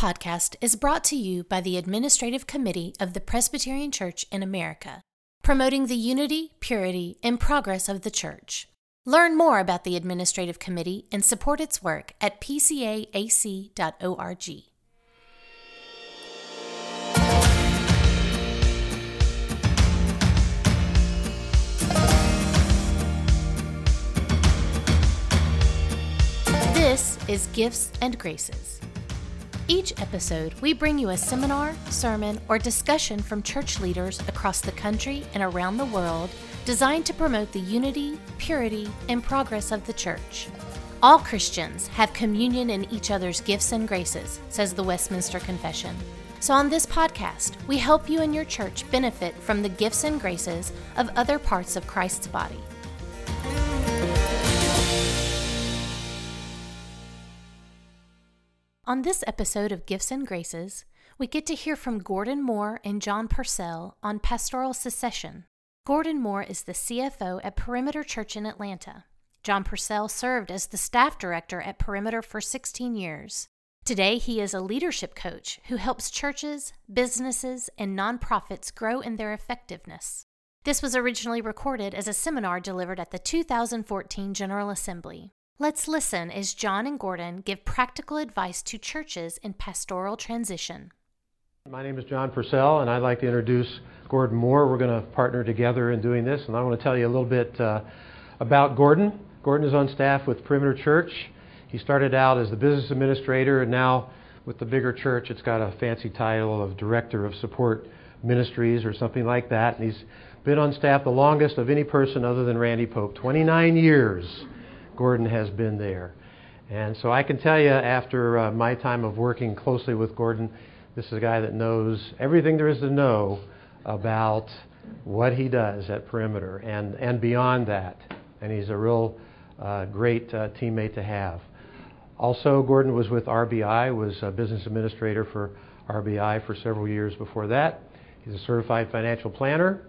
podcast is brought to you by the Administrative Committee of the Presbyterian Church in America, promoting the unity, purity, and progress of the Church. Learn more about the Administrative Committee and support its work at pcaac.org. This is Gifts and Graces. Each episode, we bring you a seminar, sermon, or discussion from church leaders across the country and around the world designed to promote the unity, purity, and progress of the church. All Christians have communion in each other's gifts and graces, says the Westminster Confession. So, on this podcast, we help you and your church benefit from the gifts and graces of other parts of Christ's body. On this episode of Gifts and Graces, we get to hear from Gordon Moore and John Purcell on pastoral succession. Gordon Moore is the CFO at Perimeter Church in Atlanta. John Purcell served as the staff director at Perimeter for 16 years. Today, he is a leadership coach who helps churches, businesses, and nonprofits grow in their effectiveness. This was originally recorded as a seminar delivered at the 2014 General Assembly. Let's listen as John and Gordon give practical advice to churches in pastoral transition. My name is John Purcell, and I'd like to introduce Gordon Moore. We're going to partner together in doing this, and I want to tell you a little bit uh, about Gordon. Gordon is on staff with Perimeter Church. He started out as the business administrator, and now with the bigger church, it's got a fancy title of Director of Support Ministries or something like that. And he's been on staff the longest of any person other than Randy Pope 29 years. Gordon has been there. And so I can tell you, after uh, my time of working closely with Gordon, this is a guy that knows everything there is to know about what he does at Perimeter and, and beyond that. And he's a real uh, great uh, teammate to have. Also, Gordon was with RBI, was a business administrator for RBI for several years before that. He's a certified financial planner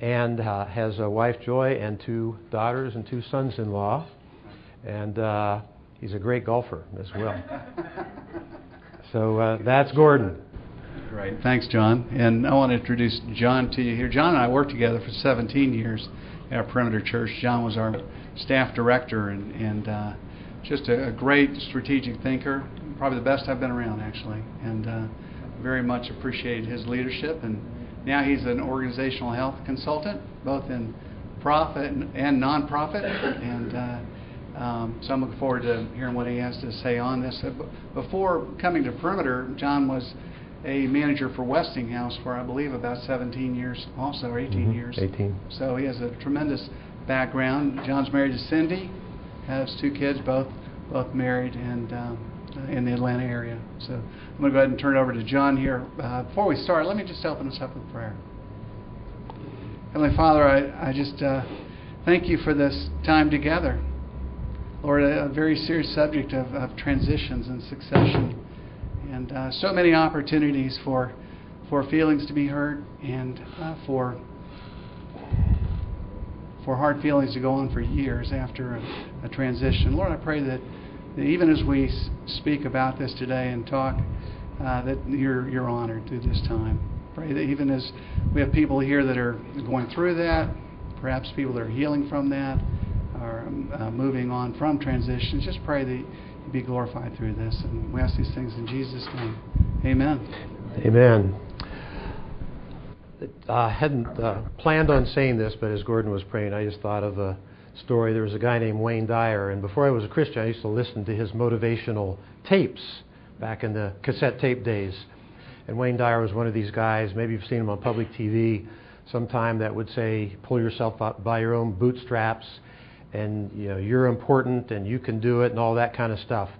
and uh, has a wife, Joy, and two daughters and two sons in law and uh, he's a great golfer as well. so uh, that's Gordon. Great. Thanks, John. And I want to introduce John to you here. John and I worked together for 17 years at our Perimeter Church. John was our staff director and, and uh, just a, a, great strategic thinker, probably the best I've been around, actually. And uh, very much appreciated his leadership. And now he's an organizational health consultant, both in profit and, and nonprofit. And uh, um, so I'm looking forward to hearing what he has to say on this. Uh, before coming to Perimeter, John was a manager for Westinghouse for I believe about 17 years, also or 18 mm-hmm. years. 18. So he has a tremendous background. John's married to Cindy, has two kids, both both married and um, in the Atlanta area. So I'm going to go ahead and turn it over to John here. Uh, before we start, let me just open us up with prayer. Heavenly Father, I, I just uh, thank you for this time together. Lord, a, a very serious subject of, of, transitions and succession, and uh, so many opportunities for for feelings to be hurt and uh, for for hard feelings to go on for years after a, a transition. Lord, I pray that, that even as we speak about this today and talk, uh, that you're you're honored through this time. Pray that even as we have people here that are going through that, perhaps people that are healing from that are uh, moving on from transitions, just pray that you be glorified through this. And we ask these things in Jesus' name. Amen. Amen. I hadn't uh, planned on saying this, but as Gordon was praying, I just thought of a story. There was a guy named Wayne Dyer, and before I was a Christian, I used to listen to his motivational tapes back in the cassette tape days. And Wayne Dyer was one of these guys, maybe you've seen him on public TV sometime, that would say, pull yourself up by your own bootstraps and you know you're important and you can do it and all that kind of stuff.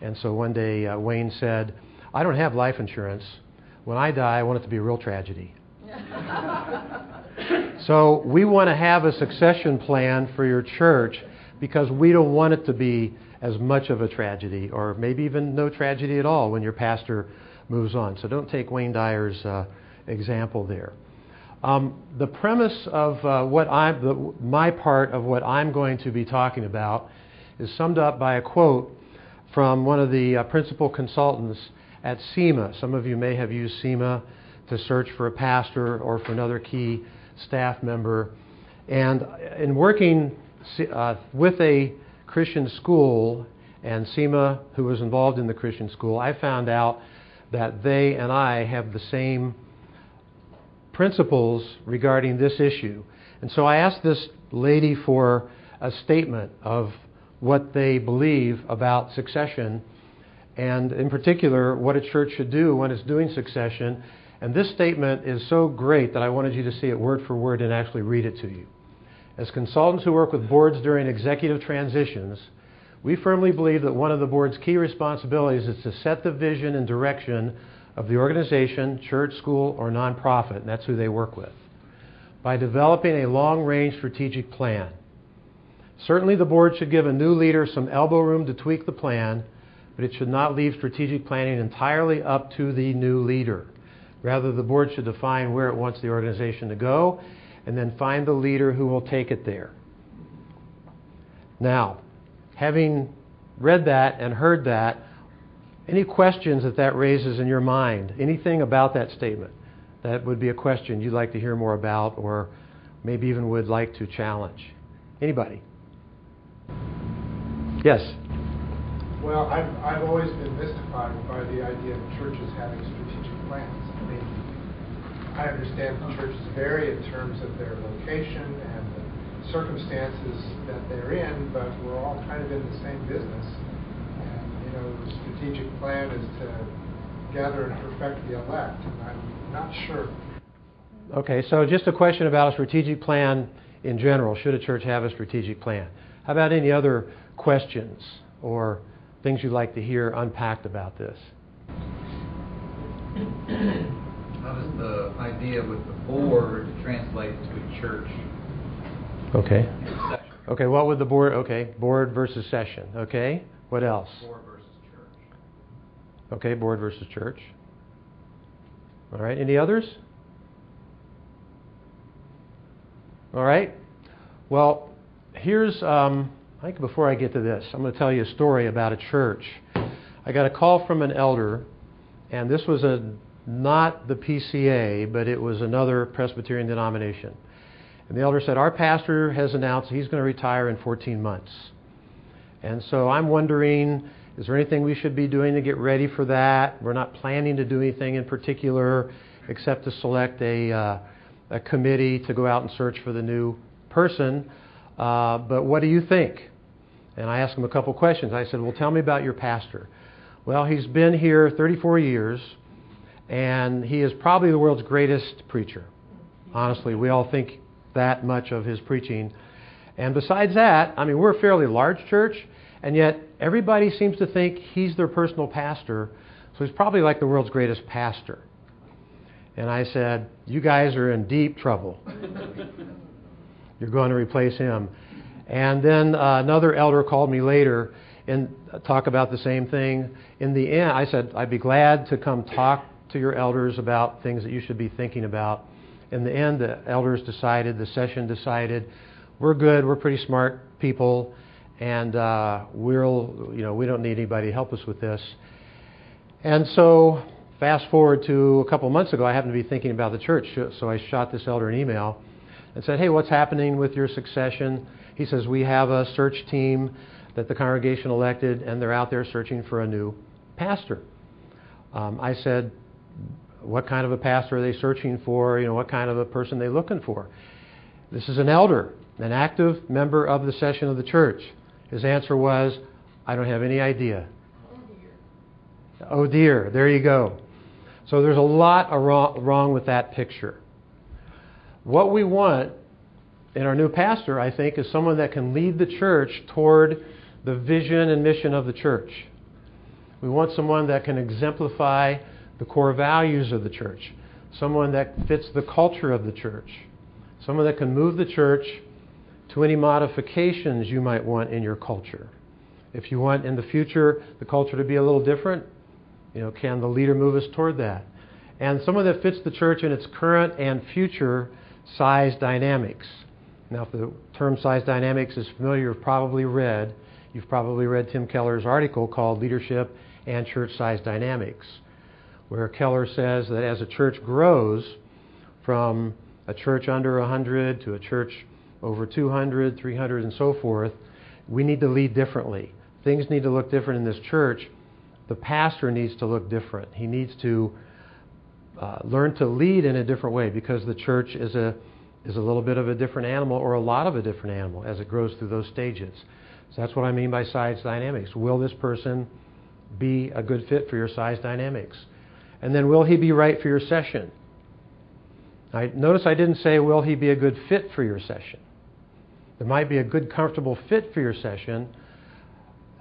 And so one day uh, Wayne said, "I don't have life insurance. When I die, I want it to be a real tragedy." so we want to have a succession plan for your church because we don't want it to be as much of a tragedy or maybe even no tragedy at all when your pastor moves on. So don't take Wayne Dyer's uh, example there. Um, the premise of uh, what I'm, the, my part of what I'm going to be talking about is summed up by a quote from one of the uh, principal consultants at SEMA. Some of you may have used SEMA to search for a pastor or for another key staff member. And in working uh, with a Christian school and SEMA, who was involved in the Christian school, I found out that they and I have the same principles regarding this issue. And so I asked this lady for a statement of what they believe about succession, and in particular, what a church should do when it's doing succession. And this statement is so great that I wanted you to see it word for word and actually read it to you. As consultants who work with boards during executive transitions, we firmly believe that one of the board's key responsibilities is to set the vision and direction of the organization, church, school, or nonprofit, and that's who they work with, by developing a long range strategic plan. Certainly, the board should give a new leader some elbow room to tweak the plan, but it should not leave strategic planning entirely up to the new leader. Rather, the board should define where it wants the organization to go and then find the leader who will take it there. Now, having read that and heard that, any questions that that raises in your mind? Anything about that statement that would be a question you'd like to hear more about or maybe even would like to challenge? Anybody? Yes. Well, I've, I've always been mystified by the idea of churches having strategic plans. I mean, I understand that churches vary in terms of their location and the circumstances that they're in, but we're all kind of in the same business. And, know, the strategic plan is to gather and perfect the elect, and I'm not sure. Okay, so just a question about a strategic plan in general. Should a church have a strategic plan? How about any other questions or things you'd like to hear unpacked about this? How does the idea with the board translate to a church? Okay. Okay, what would the board, okay, board versus session. Okay, what else? Board versus church. Okay, board versus church. All right, any others? All right. Well, here's um, I think before I get to this, I'm going to tell you a story about a church. I got a call from an elder, and this was a not the PCA, but it was another Presbyterian denomination. And the elder said, Our pastor has announced he's going to retire in 14 months. And so I'm wondering, is there anything we should be doing to get ready for that? We're not planning to do anything in particular except to select a, uh, a committee to go out and search for the new person. Uh, but what do you think? And I asked him a couple questions. I said, Well, tell me about your pastor. Well, he's been here 34 years, and he is probably the world's greatest preacher. Honestly, we all think that much of his preaching. And besides that, I mean, we're a fairly large church, and yet everybody seems to think he's their personal pastor, so he's probably like the world's greatest pastor. And I said, You guys are in deep trouble. You're going to replace him. And then uh, another elder called me later and talk about the same thing. In the end, I said, I'd be glad to come talk to your elders about things that you should be thinking about. In the end, the elders decided, the session decided, we're good, we're pretty smart people, and uh, we'll, you know, we don't need anybody to help us with this. And so, fast forward to a couple months ago, I happened to be thinking about the church, so I shot this elder an email and said, Hey, what's happening with your succession? He says, We have a search team that the congregation elected, and they're out there searching for a new pastor. Um, I said, What kind of a pastor are they searching for? You know, what kind of a person are they looking for? This is an elder, an active member of the session of the church. His answer was, I don't have any idea. Oh dear. Oh dear. There you go. So there's a lot wrong with that picture. What we want in our new pastor, I think, is someone that can lead the church toward the vision and mission of the church. We want someone that can exemplify the core values of the church, someone that fits the culture of the church, someone that can move the church to any modifications you might want in your culture. If you want in the future the culture to be a little different, you know, can the leader move us toward that? And someone that fits the church in its current and future size dynamics. Now, if the term size dynamics is familiar, you've probably read, you've probably read Tim Keller's article called Leadership and Church Size Dynamics. where Keller says that as a church grows from a church under 100 to a church over 200, 300, and so forth, we need to lead differently. Things need to look different in this church. The pastor needs to look different. He needs to uh, learn to lead in a different way because the church is a is a little bit of a different animal or a lot of a different animal as it grows through those stages. So that's what I mean by size dynamics. Will this person be a good fit for your size dynamics? And then will he be right for your session? I, notice I didn't say will he be a good fit for your session. There might be a good, comfortable fit for your session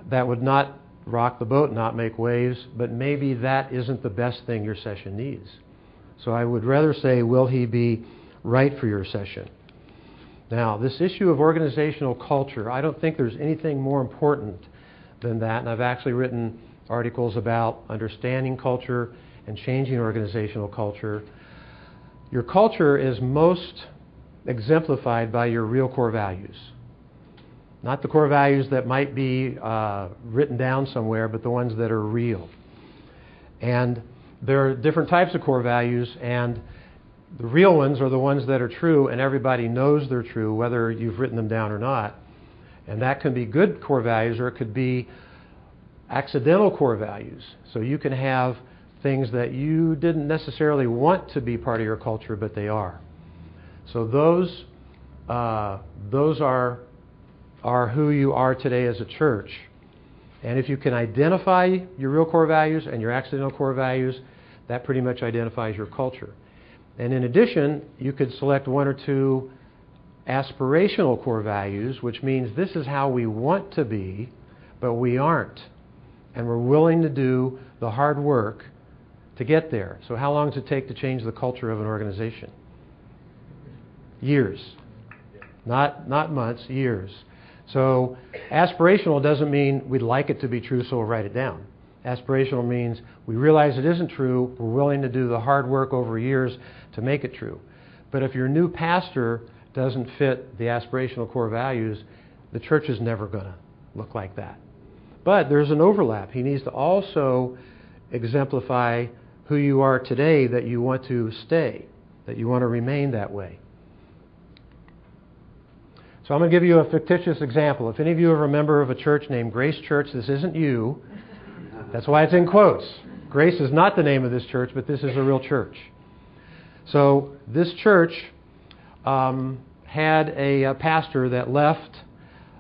that would not rock the boat, not make waves, but maybe that isn't the best thing your session needs. So I would rather say, will he be right for your session? Now, this issue of organizational culture, I don't think there's anything more important than that, and I've actually written articles about understanding culture and changing organizational culture. Your culture is most exemplified by your real core values. Not the core values that might be uh, written down somewhere, but the ones that are real. And there are different types of core values, and the real ones are the ones that are true, and everybody knows they're true, whether you've written them down or not. And that can be good core values, or it could be accidental core values. So you can have things that you didn't necessarily want to be part of your culture, but they are. So those, uh, those are, are who you are today as a church. And if you can identify your real core values and your accidental core values, that pretty much identifies your culture. And in addition, you could select one or two aspirational core values, which means this is how we want to be, but we aren't. And we're willing to do the hard work to get there. So, how long does it take to change the culture of an organization? Years. Not, not months, years. So, aspirational doesn't mean we'd like it to be true, so we'll write it down. Aspirational means we realize it isn't true, we're willing to do the hard work over years to make it true. But if your new pastor doesn't fit the aspirational core values, the church is never going to look like that. But there's an overlap. He needs to also exemplify who you are today that you want to stay, that you want to remain that way. So I'm going to give you a fictitious example. If any of you are a member of a church named Grace Church, this isn't you. That's why it's in quotes. Grace is not the name of this church, but this is a real church. So this church um, had a, a, pastor that left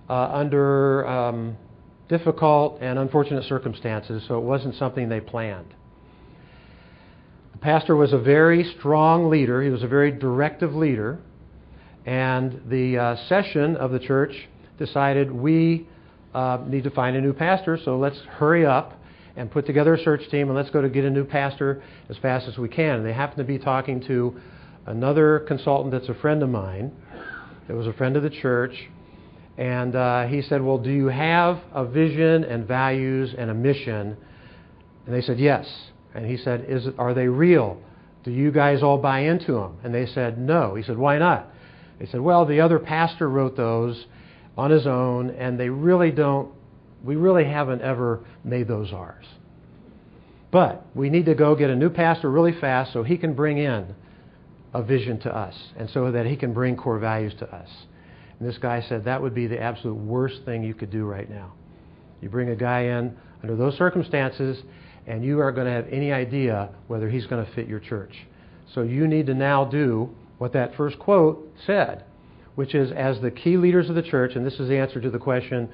uh, under um, difficult and unfortunate circumstances, so it wasn't something they planned. The pastor was a very strong leader, he was a very directive leader. And the uh, session of the church decided we uh, need to find a new pastor, so let's hurry up and put together a search team and let's go to get a new pastor as fast as we can. And they happened to be talking to another consultant that's a friend of mine, that was a friend of the church. And uh, he said, Well, do you have a vision and values and a mission? And they said, Yes. And he said, Is, Are they real? Do you guys all buy into them? And they said, No. He said, Why not? They said, well, the other pastor wrote those on his own, and they really don't, we really haven't ever made those ours. But we need to go get a new pastor really fast so he can bring in a vision to us and so that he can bring core values to us. And this guy said that would be the absolute worst thing you could do right now. You bring a guy in under those circumstances, and you aren't going to have any idea whether he's going to fit your church. So you need to now do what that first quote said, which is as the key leaders of the church, and this is the answer to the question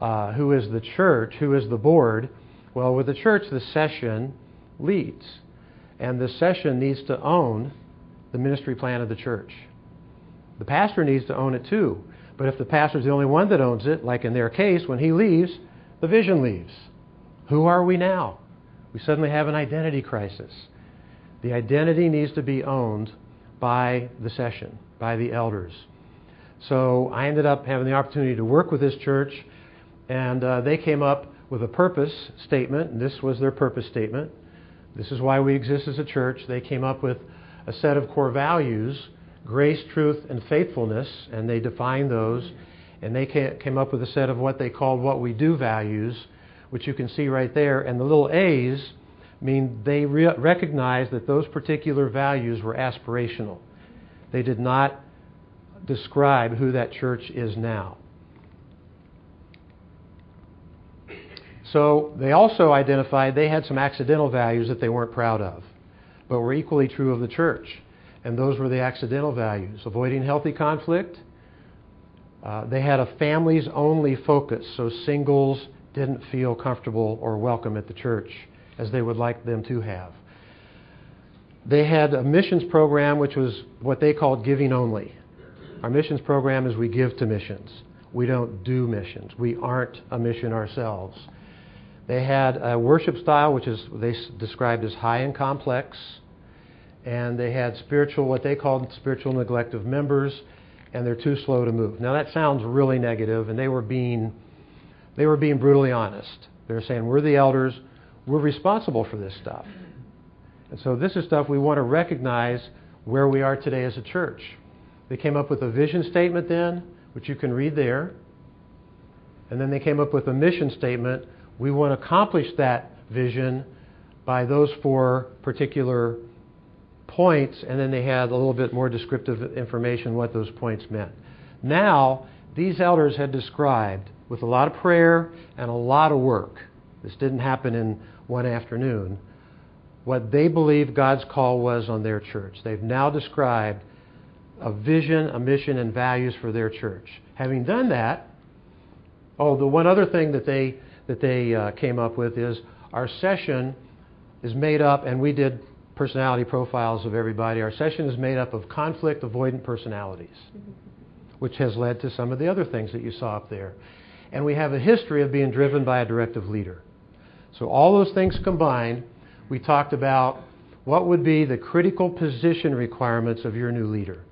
uh, who is the church, who is the board? Well, with the church, the session leads. And the session needs to own the ministry plan of the church. The pastor needs to own it too. But if the pastor is the only one that owns it, like in their case, when he leaves, the vision leaves. Who are we now? We suddenly have an identity crisis. The identity needs to be owned by the session, by the elders. So I ended up having the opportunity to work with this church, and uh, they came up with a purpose statement, and this was their purpose statement. This is why we exist as a church. They came up with a set of core values grace, truth, and faithfulness, and they defined those. And they came up with a set of what they called what we do values, which you can see right there. And the little A's mean, they re- recognized that those particular values were aspirational. They did not describe who that church is now. So they also identified they had some accidental values that they weren't proud of, but were equally true of the church. And those were the accidental values avoiding healthy conflict. Uh, they had a families only focus, so singles didn't feel comfortable or welcome at the church as they would like them to have. They had a missions program which was what they called giving only. Our missions program is we give to missions. We don't do missions. We aren't a mission ourselves. They had a worship style which is they described as high and complex, and they had spiritual what they called spiritual neglect of members, and they're too slow to move. Now that sounds really negative, and they were being they were being brutally honest. They were saying we're the elders, we're responsible for this stuff, and so this is stuff we want to recognize where we are today as a church. They came up with a vision statement then, which you can read there. And then they came up with a mission statement. We want to accomplish that vision by those four particular points, and then they had a little bit more descriptive information what those points meant. Now, these elders had described, with a lot of prayer and a lot of work, this didn't happen in one afternoon, what they believe God's call was on their church. They've now described a vision, a mission, and values for their church. Having done that, oh, the one other thing that they that they uh, came up with is our session is made up, and we did personality profiles of everybody. Our session is made up of conflict avoidant personalities, which has led to some of the other things that you saw up there. And we have a history of being driven by a directive leader. So all those things combined, we talked about what would be the critical position requirements of your new leader.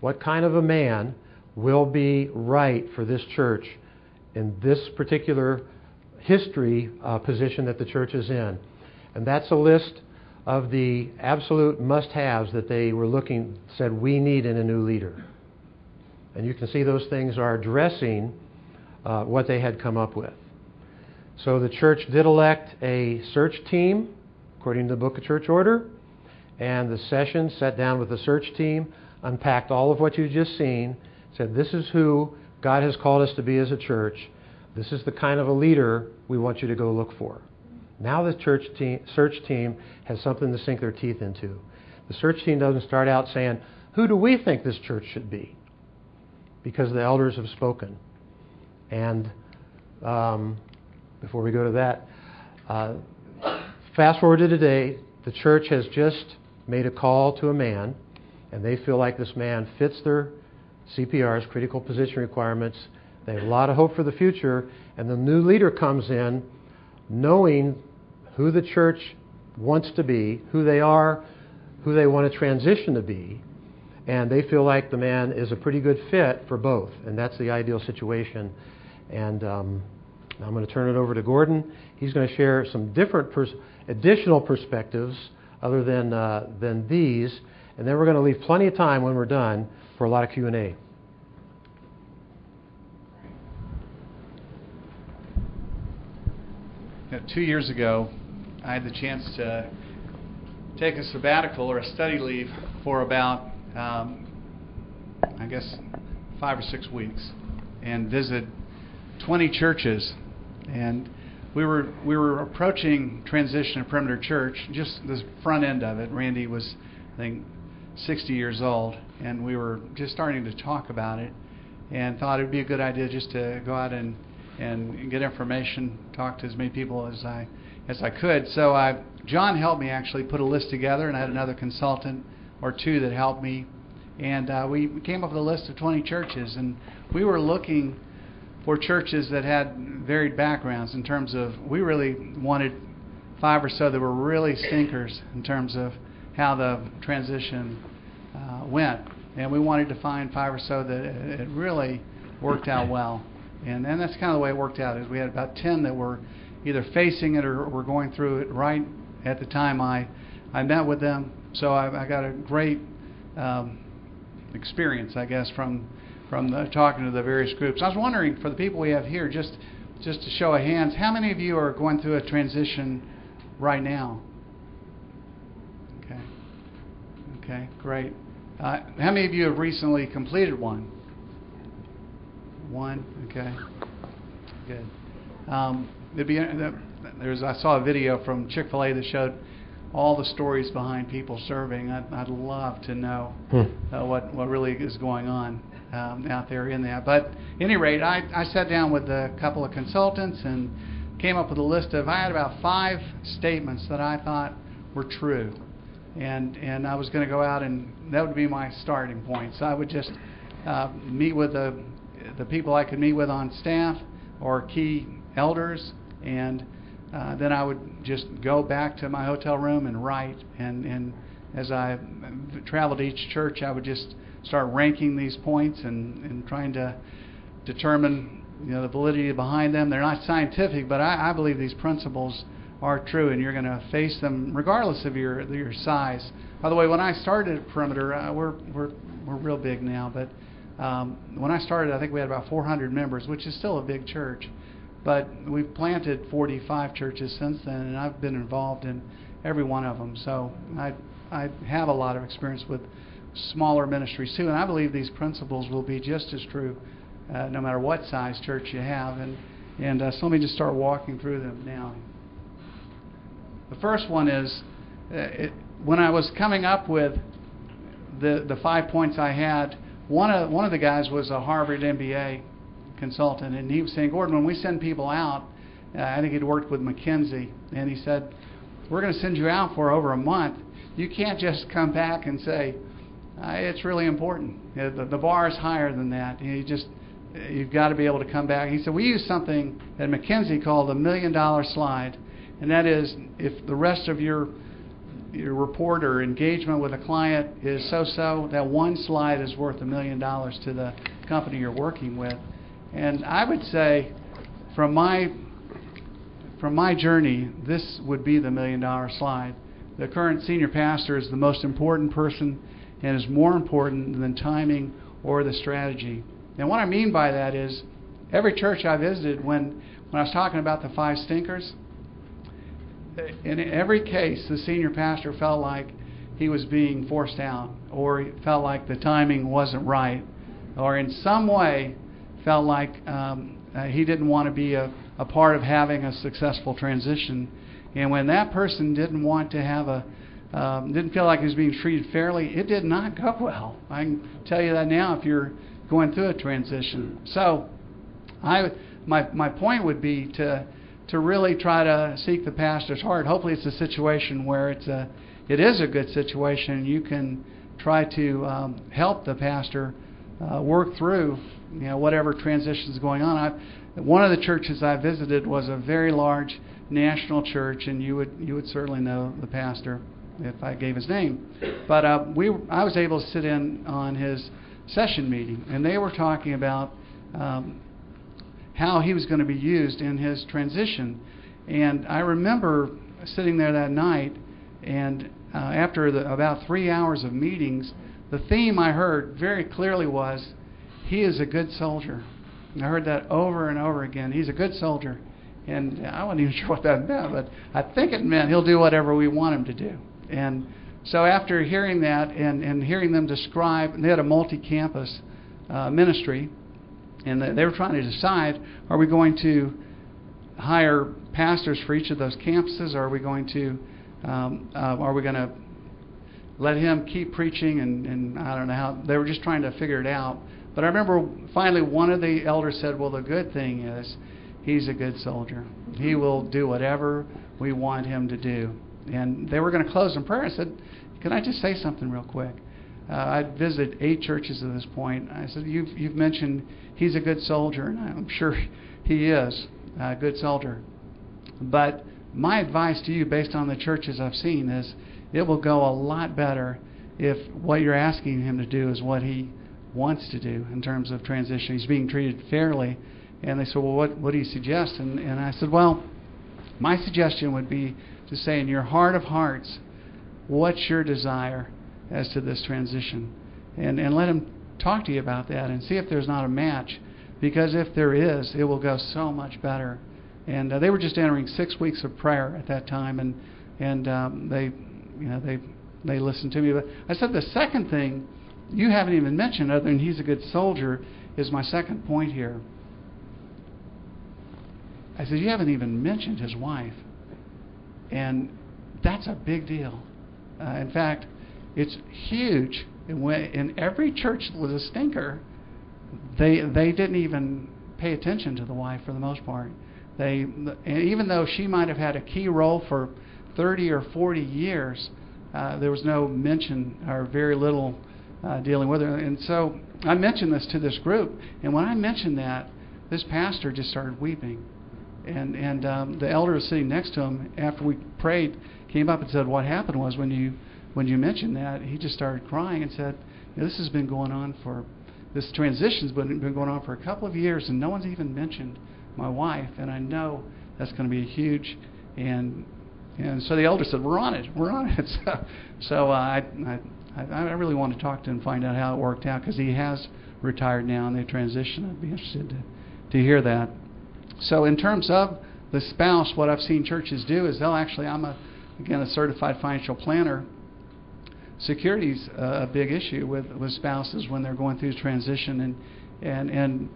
What kind of a man will be right for this church in this particular history uh, position that the church is in? And that's a list of the absolute must haves that they were looking, said we need in a new leader. And you can see those things are addressing uh, what they had come up with. So the church did elect a search team, according to the Book of Church Order, and the session sat down with the search team unpacked all of what you've just seen, said, This is who God has called us to be as a church. This is the kind of a leader we want you to go look for. Now the church team, search team has something to sink their teeth into. The search team doesn't start out saying, Who do we think this church should be? Because the elders have spoken. And um, before we go to that, uh, fast forward to today, the church has just made a call to a man and they feel like this man fits their CPR's critical position requirements. They have a lot of hope for the future, and the new leader comes in knowing who the church wants to be, who they are, who they want to transition to be, and they feel like the man is a pretty good fit for both, and that's the ideal situation. And um, I'm going to turn it over to Gordon. He's going to share some different pers- additional perspectives other than uh, than these and then we're going to leave plenty of time when we're done for a lot of Q&A. two years ago, I had the chance to take a sabbatical or a study leave for about, um, I guess, five or six weeks, and visit 20 churches. And we were we were approaching transition at Perimeter Church, just the front end of it. Randy was, I think, 60 years old, and we were just starting to talk about it, and thought it would be a good idea just to go out and and get information, talk to as many people as I as I could. So I, John helped me actually put a list together, and I had another consultant or two that helped me, and uh, we came up with a list of 20 churches, and we were looking for churches that had varied backgrounds in terms of we really wanted five or so that were really stinkers in terms of how the transition uh, went. And we wanted to find five or so that it really worked out well. And, and that's kind of the way it worked out. Is we had about 10 that were either facing it or were going through it right at the time I, I met with them. So I, I got a great um, experience, I guess, from from the, talking to the various groups. I was wondering, for the people we have here, just just to show of hands, how many of you are going through a transition right now? Okay, okay, great. Uh, how many of you have recently completed one? One. Okay. Good. Um, be there's I saw a video from Chick Fil A that showed all the stories behind people serving. I'd, I'd love to know Hmm. uh, what what really is going on um, out there in that. But at any rate, I I sat down with a couple of consultants and came up with a list of I had about five statements that I thought were true, and and I was going to go out and that would be my starting point. So I would just uh, meet with the the people I could meet with on staff or key elders and uh, then I would just go back to my hotel room and write. And, and as I traveled each church, I would just start ranking these points and, and trying to determine you know the validity behind them. They're not scientific, but I, I believe these principles are true, and you're going to face them regardless of your your size. By the way, when I started at Perimeter, uh, we're we're we're real big now, but um, when I started, I think we had about 400 members, which is still a big church. But we've planted 45 churches since then, and I've been involved in every one of them. So I I have a lot of experience with smaller ministries too, and I believe these principles will be just as true uh, no matter what size church you have. And and uh, so let me just start walking through them now. The first one is uh, it, when I was coming up with the the five points I had. One of one of the guys was a Harvard MBA consultant, and he was saying, Gordon, when we send people out, uh, I think he'd worked with McKinsey, and he said, we're going to send you out for over a month. You can't just come back and say, uh, it's really important. The, the bar is higher than that. You just you've got to be able to come back. He said we use something that McKinsey called the million dollar slide, and that is if the rest of your your report or engagement with a client is so-so, that one slide is worth a million dollars to the company you're working with. And I would say, from my from my journey, this would be the million dollar slide. The current senior pastor is the most important person and is more important than timing or the strategy. And what I mean by that is every church I visited when when I was talking about the five stinkers, in every case the senior pastor felt like he was being forced out or felt like the timing wasn't right or in some way felt like um, uh, he didn't want to be a, a part of having a successful transition. And when that person didn't want to have a, um, didn't feel like he was being treated fairly, it did not go well. I can tell you that now if you're going through a transition. So, I, my, my point would be to, to really try to seek the pastor's heart. Hopefully, it's a situation where it's a, it is a good situation, and you can try to um, help the pastor uh, work through you know whatever transition is going on. I, one of the churches I visited was a very large national church, and you would you would certainly know the pastor if I gave his name. But uh, we I was able to sit in on his session meeting, and they were talking about um, how he was going to be used in his transition. And I remember sitting there that night, and uh, after the, about three hours of meetings, the theme I heard very clearly was he is a good soldier. And I heard that over and over again. He's a good soldier. And I wasn't even sure what that meant, but I think it meant he'll do whatever we want him to do. And so after hearing that and, and hearing them describe, they had a multi campus uh, ministry, and they were trying to decide are we going to hire pastors for each of those campuses, or are we going to um, uh, are we going to let him keep preaching and, and I don't know how they were just trying to figure it out. But I remember finally one of the elders said, Well, the good thing is he's a good soldier. He will do whatever we want him to do. And they were going to close in prayer. I said, Can I just say something real quick? Uh, I'd visited eight churches at this point. I said, You've, you've mentioned he's a good soldier, and I'm sure he is a good soldier. But my advice to you, based on the churches I've seen, is it will go a lot better if what you're asking him to do is what he wants to do in terms of transition. He's being treated fairly. And they said, Well, what, what do you suggest? And, and I said, Well, my suggestion would be to say, in your heart of hearts, what's your desire as to this transition? And, and let him talk to you about that and see if there's not a match. Because if there is, it will go so much better. And uh, they were just entering six weeks of prayer at that time, and and um, they, you know, they they listen to me. But I said the second thing you haven't even mentioned, other than he's a good soldier, is my second point here. I said, You haven't even mentioned his wife. And that's a big deal. Uh, in fact, it's huge. And when, in every church with a stinker, they they didn't even pay attention to the wife for the most part. They even though she might have had a key role for 30 or 40 years, uh, there was no mention or very little uh, dealing with her. And so I mentioned this to this group, and when I mentioned that, this pastor just started weeping. And and um, the elder sitting next to him after we prayed, came up and said, "What happened was when you when you mentioned that, he just started crying and said, "This has been going on for this transition's been been going on for a couple of years, and no one's even mentioned my wife, and I know that's going to be huge." And and so the elder said, "We're on it. We're on it." So, so uh, I, I I really want to talk to him and find out how it worked out because he has retired now and they transition. I'd be interested to to hear that. So in terms of the spouse, what I've seen churches do is they'll actually, I'm a, again a certified financial planner. Security's a big issue with, with spouses when they're going through transition, and and and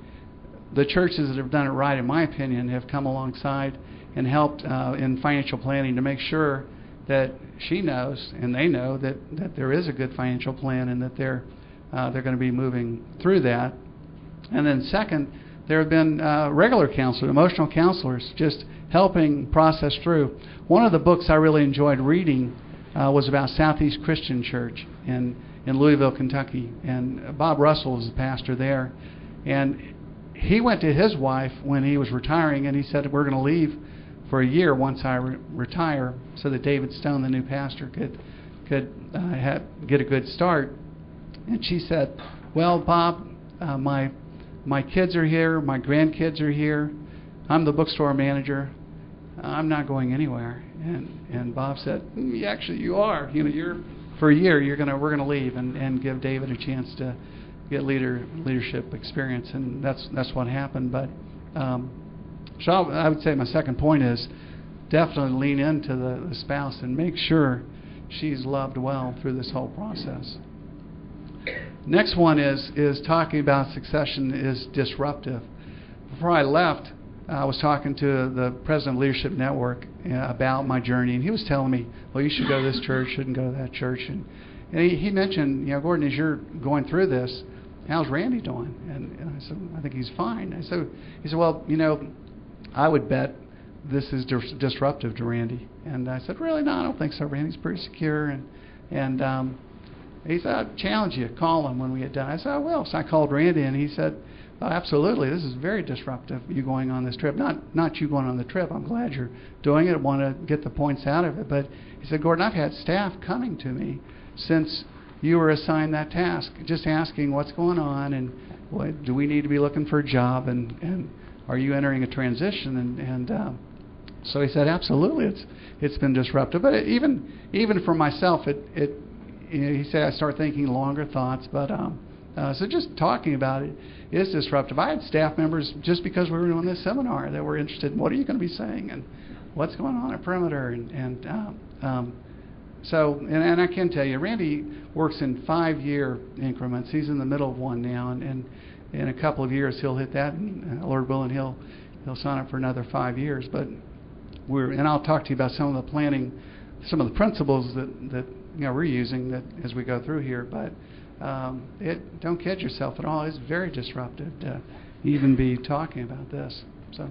the churches that have done it right, in my opinion, have come alongside and helped uh, in financial planning to make sure that she knows and they know that that there is a good financial plan and that they're uh, they're going to be moving through that. And then second, there have been uh, regular counselors, emotional counselors, just helping process through. One of the books I really enjoyed reading uh, was about Southeast Christian Church in in Louisville, Kentucky, and Bob Russell was the pastor there, and he went to his wife when he was retiring, and he said, "We're going to leave for a year once I re- retire, so that David Stone, the new pastor, could could uh, have, get a good start." And she said, "Well, Bob, uh, my my kids are here, my grandkids are here. I'm the bookstore manager. I'm not going anywhere. And and Bob said, mm, actually, you are. You know, you're for a year. You're gonna we're gonna leave and and give David a chance to get leader leadership experience, and that's that's what happened. But um, so I would say my second point is definitely lean into the, the spouse and make sure she's loved well through this whole process. Next one is is talking about succession is disruptive. Before I left, I was talking to the president of Leadership Network uh, about my journey, and he was telling me, "Well, you should go to this church, shouldn't go to that church." And, and he, he mentioned, you know, Gordon, as you're going through this, how's Randy doing? And, and I said, I think he's fine. I said, he said, well, you know, I would bet this is dis- disruptive to Randy. And I said, really? No, I don't think so. Randy's pretty secure, and and um, he said, I'd challenge you, call him when we get done. I said, I will. So I called Randy, and he said, oh, absolutely, this is very disruptive, you going on this trip. Not, not you going on the trip. I'm glad you're doing it, I want to get the points out of it. But he said, Gordon, I've had staff coming to me since you were assigned that task, just asking what's going on and what, do we need to be looking for a job and, and are you entering a transition? And, and um, so he said, absolutely, it's it's been disruptive. But it, even even for myself, it it you know, he said I start thinking longer thoughts, but um, uh, so just talking about it is disruptive. I had staff members just because we were doing this seminar that were interested in what are you going to be saying and what's going on at Perimeter and, and um, um, so and, and I can tell you, Randy works in five-year increments. He's in the middle of one now, and, and in a couple of years he'll hit that, and Lord willing, he'll he'll sign up for another five years. But we're and I'll talk to you about some of the planning, some of the principles that that you know we're using that as we go through here. But um, it don't kid yourself at all. It's very disruptive to even be talking about this. So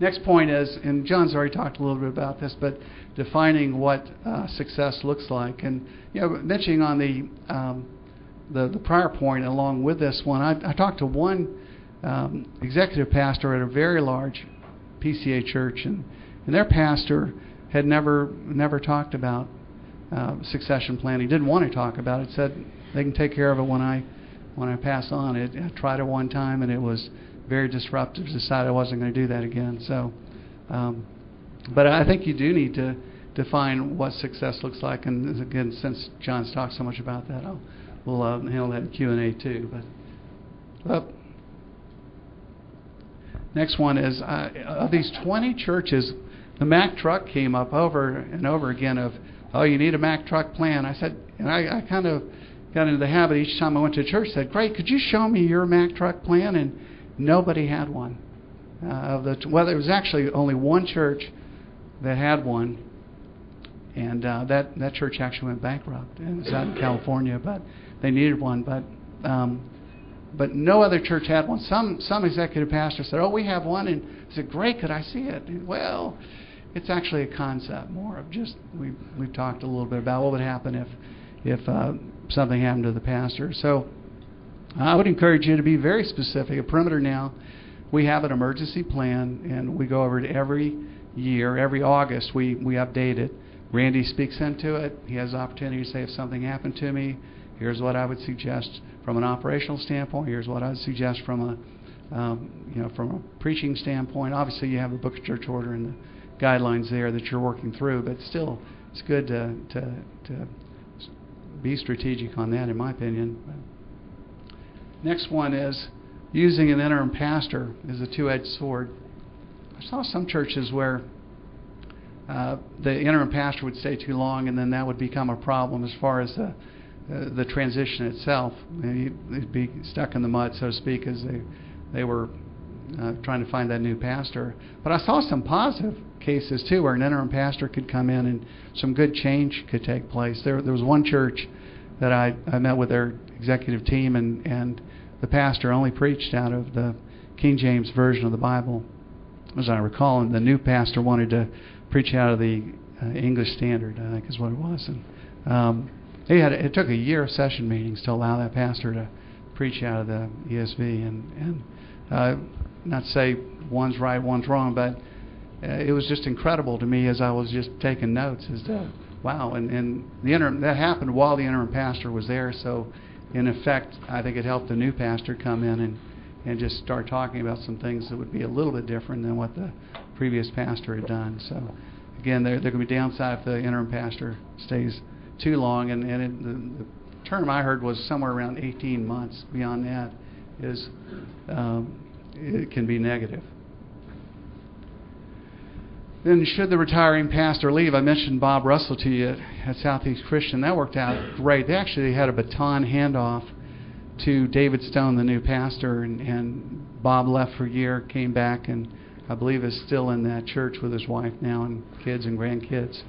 next point is, and John's already talked a little bit about this, but defining what uh, success looks like, and you know, mentioning on the um, the, the prior point along with this one, I, I talked to one um, executive pastor at a very large PCA church, and, and their pastor had never never talked about uh, succession planning. Didn't want to talk about it. Said they can take care of it when I when I pass on. It I tried it one time and it was very disruptive. Decided I wasn't going to do that again. So, um, but I think you do need to define what success looks like. And again, since John's talked so much about that, I'll, we'll uh, handle that in Q and A too. But uh, next one is uh, of these 20 churches, the Mack truck came up over and over again of "Oh, you need a Mack truck plan." I said, and I, I kind of got into the habit each time I went to church. Said, "Great, could you show me your Mack truck plan?" And nobody had one. Uh, of the well, there was actually only one church that had one, and uh, that that church actually went bankrupt. It was out in California, but they needed one. But um, but no other church had one. Some some executive pastor said, "Oh, we have one," and I said, "Great, could I see it?" And, well, it's actually a concept more of just we we talked a little bit about what would happen if if uh, something happened to the pastor. So I would encourage you to be very specific. At Perimeter now, we have an emergency plan, and we go over it every year. Every August, we we update it. Randy speaks into it. He has the opportunity to say, if something happened to me, here's what I would suggest from an operational standpoint. Here's what I'd suggest from a um, you know from a preaching standpoint. Obviously, you have the book of church order and the guidelines there that you're working through, but still, it's good to to, to be strategic on that, in my opinion. Next one is using an interim pastor is a two-edged sword. I saw some churches where uh, the interim pastor would stay too long, and then that would become a problem as far as the uh, the transition itself. They'd be stuck in the mud, so to speak, as they they were uh, trying to find that new pastor. But I saw some positive cases too, where an interim pastor could come in and some good change could take place. There there was one church that I I met with their executive team, and and the pastor only preached out of the King James version of the Bible, as I recall, and the new pastor wanted to preach out of the uh, English Standard, I think is what it was, and. Um, he had it took a year of session meetings to allow that pastor to preach out of the ESV, and and uh, not say one's right, one's wrong, but uh, it was just incredible to me as I was just taking notes as to wow, and and the interim that happened while the interim pastor was there, so in effect, I think it helped the new pastor come in and and just start talking about some things that would be a little bit different than what the previous pastor had done. So again, there there can be downside if the interim pastor stays too long, and, and it, the, the term I heard was somewhere around 18 months. Beyond that, is um, it can be negative. Then, should the retiring pastor leave? I mentioned Bob Russell to you at Southeast Christian. That worked out great. They actually had a baton handoff to David Stone, the new pastor, and, and Bob left for a year, came back, and I believe is still in that church with his wife now and kids and grandkids.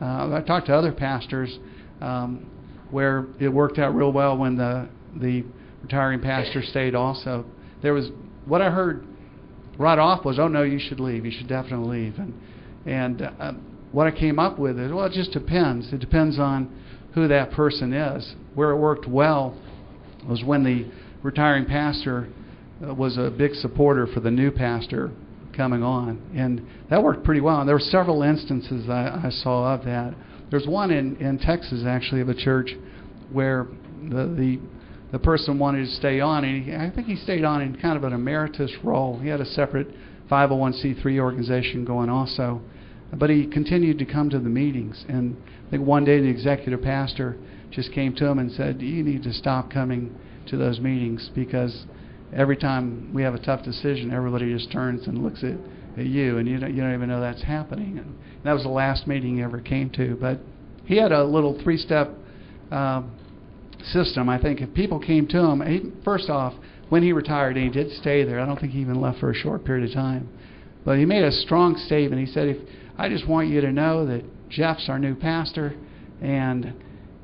Uh, I talked to other pastors um, where it worked out real well when the the retiring pastor stayed. Also, there was what I heard right off was, "Oh no, you should leave. You should definitely leave." And and uh, what I came up with is, well, it just depends. It depends on who that person is. Where it worked well was when the retiring pastor uh, was a big supporter for the new pastor coming on, and that worked pretty well. And there were several instances I, I saw of that. There's one in in Texas actually of a church where the the the person wanted to stay on, and he, I think he stayed on in kind of an emeritus role. He had a separate 501c3 organization going also, but he continued to come to the meetings. And I think one day the executive pastor just came to him and said, "You need to stop coming to those meetings because every time we have a tough decision, everybody just turns and looks at, at you, and you don't, you don't even know that's happening. And that was the last meeting he ever came to. But he had a little three-step um, system. I think if people came to him, he, first off, when he retired, and he did stay there. I don't think he even left for a short period of time. But he made a strong statement. He said, "If I just want you to know that Jeff's our new pastor, and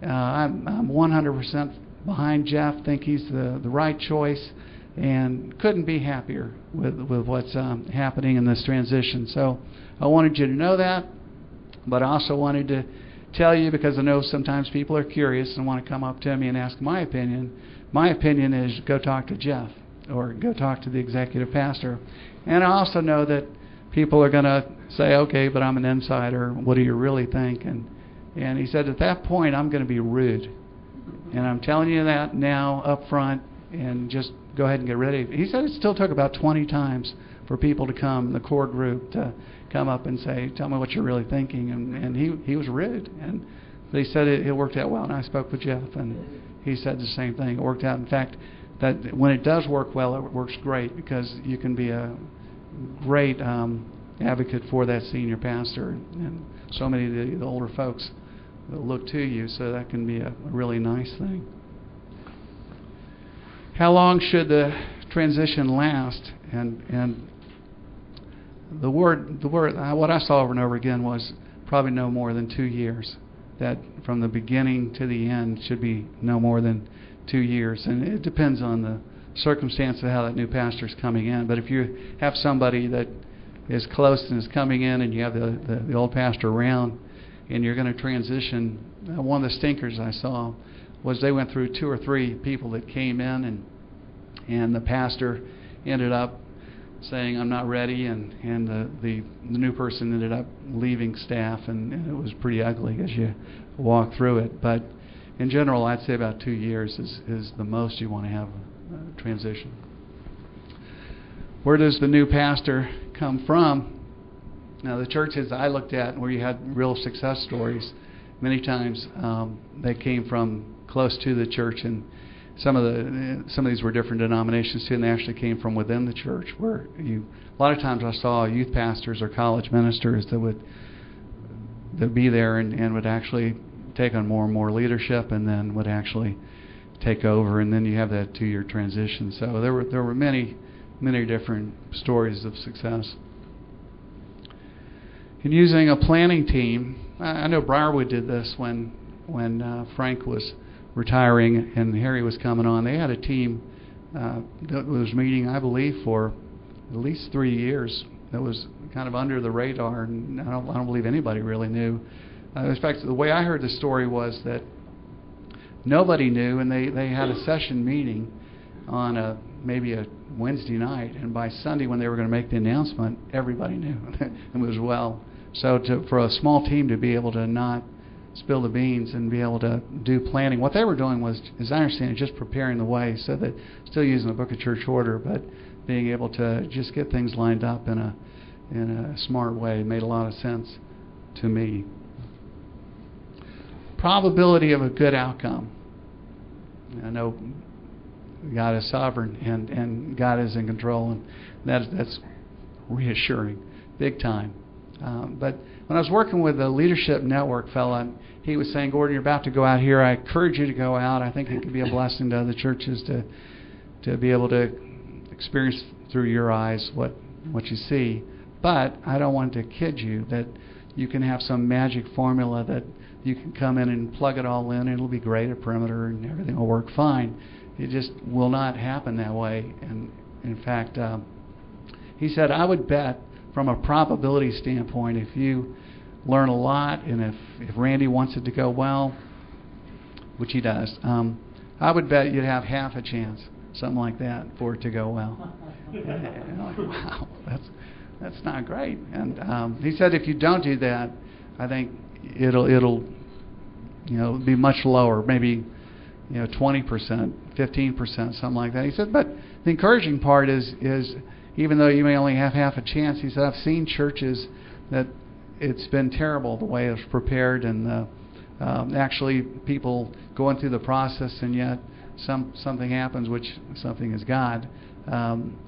uh, I'm, I'm 100% behind Jeff. Think he's the the right choice." and couldn't be happier with with what's um, happening in this transition. So I wanted you to know that, but I also wanted to tell you because I know sometimes people are curious and want to come up to me and ask my opinion. My opinion is go talk to Jeff or go talk to the executive pastor. And I also know that people are going to say, "Okay, but I'm an insider. What do you really think?" And and he said, "At that point, I'm going to be rude." And I'm telling you that now up front and just go ahead and get ready. He said it still took about 20 times for people to come, the core group, to come up and say, "Tell me what you're really thinking." And and he he was rude, and but he said it, it worked out well. And I spoke with Jeff, and he said the same thing. It worked out. In fact, that when it does work well, it works great because you can be a great um, advocate for that senior pastor, and so many of the, the older folks look to you. So that can be a, a really nice thing. How long should the transition last? And and the word the word what I saw over and over again was probably no more than two years. That from the beginning to the end should be no more than two years, and it depends on the circumstance of how that new pastor is coming in. But if you have somebody that is close and is coming in, and you have the the, the old pastor around, and you're going to transition, uh, one of the stinkers I saw was they went through two or three people that came in, and and the pastor ended up saying I'm not ready, and and the the, the new person ended up leaving staff, and, and it was pretty ugly as you walk through it. But in general, I'd say about two years is is the most you want to have a transition. Where does the new pastor come from? Now, the churches I looked at where you had real success stories, many times um, they came from close to the church and some of the some of these were different denominations too, and they actually came from within the church. Where you a lot of times I saw youth pastors or college ministers that would that be there and, and would actually take on more and more leadership, and then would actually take over, and then you have that two-year transition. So there were there were many many different stories of success. In using a planning team, I know Briarwood did this when when uh, Frank was retiring and Harry was coming on, they had a team uh, that was meeting, I believe, for at least three years. That was kind of under the radar, and I don't, I don't believe anybody really knew. Uh, in fact, the way I heard the story was that nobody knew, and they they had a session meeting on a maybe a Wednesday night, and by Sunday when they were going to make the announcement, everybody knew and was well. So to, for a small team to be able to not spill the beans and be able to do planning. What they were doing was, as I understand it, just preparing the way so that still using the book of church order, but being able to just get things lined up in a in a smart way made a lot of sense to me. Probability of a good outcome. I know God is sovereign and, and God is in control, and that, that's reassuring, big time. Um, but when I was working with the Leadership Network fella, he was saying, Gordon, you're about to go out here. I encourage you to go out. I think it could be a blessing to other churches to to be able to experience through your eyes what what you see. But I don't want to kid you that you can have some magic formula that you can come in and plug it all in and it'll be great at perimeter and everything will work fine. It just will not happen that way. And in fact, uh, he said, I would bet from a probability standpoint, if you learn a lot, and if, if Randy wants it to go well, which he does, um, I would bet you'd have half a chance, something like that, for it to go well. and like, wow, that's that's not great. And um, he said if you don't do that, I think it'll it'll you know be much lower, maybe you know 20 percent, 15 percent, something like that. He said, but the encouraging part is is even though you may only have half a chance, he said I've seen churches that it's been terrible the way it's prepared and the, um, actually people going through the process and yet some something happens which something is God. Um,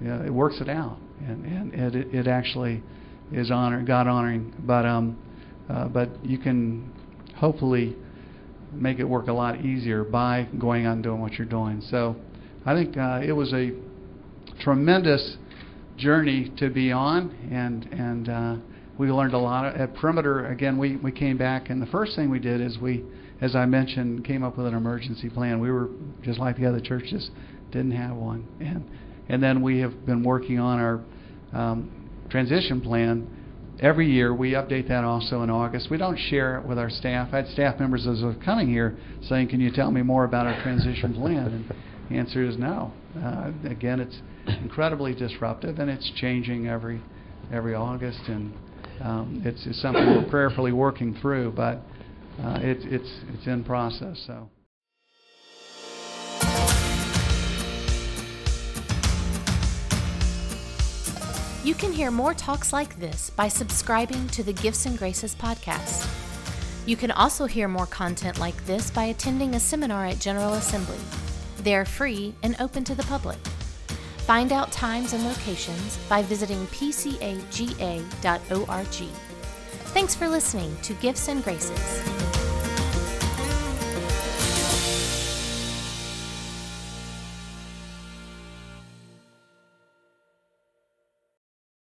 you know, it works it out and, and it, it actually is honor God honoring. But um, uh, but you can hopefully make it work a lot easier by going on doing what you're doing. So I think uh, it was a tremendous journey to be on and and uh, we learned a lot at perimeter. Again we we came back and the first thing we did is we as i mentioned came up with an emergency plan. We were just like the other churches didn't have one. And and then we have been working on our um, transition plan every year. We update that also in august. We don't share it with our staff. I had staff members as of coming here saying can you tell me more about our transition plan? And the answer is no. Uh, again it's incredibly disruptive and it's changing every every august and um, it's, it's, something we're prayerfully working through, but uh, it, it's it's in process. So. You can hear more talks like this by subscribing to the Gifts and Graces podcast. You can also hear more content like this by attending a seminar at General Assembly. They are free and open to the public. Find out times and locations by visiting pcaga.org. Thanks for listening to Gifts and Graces.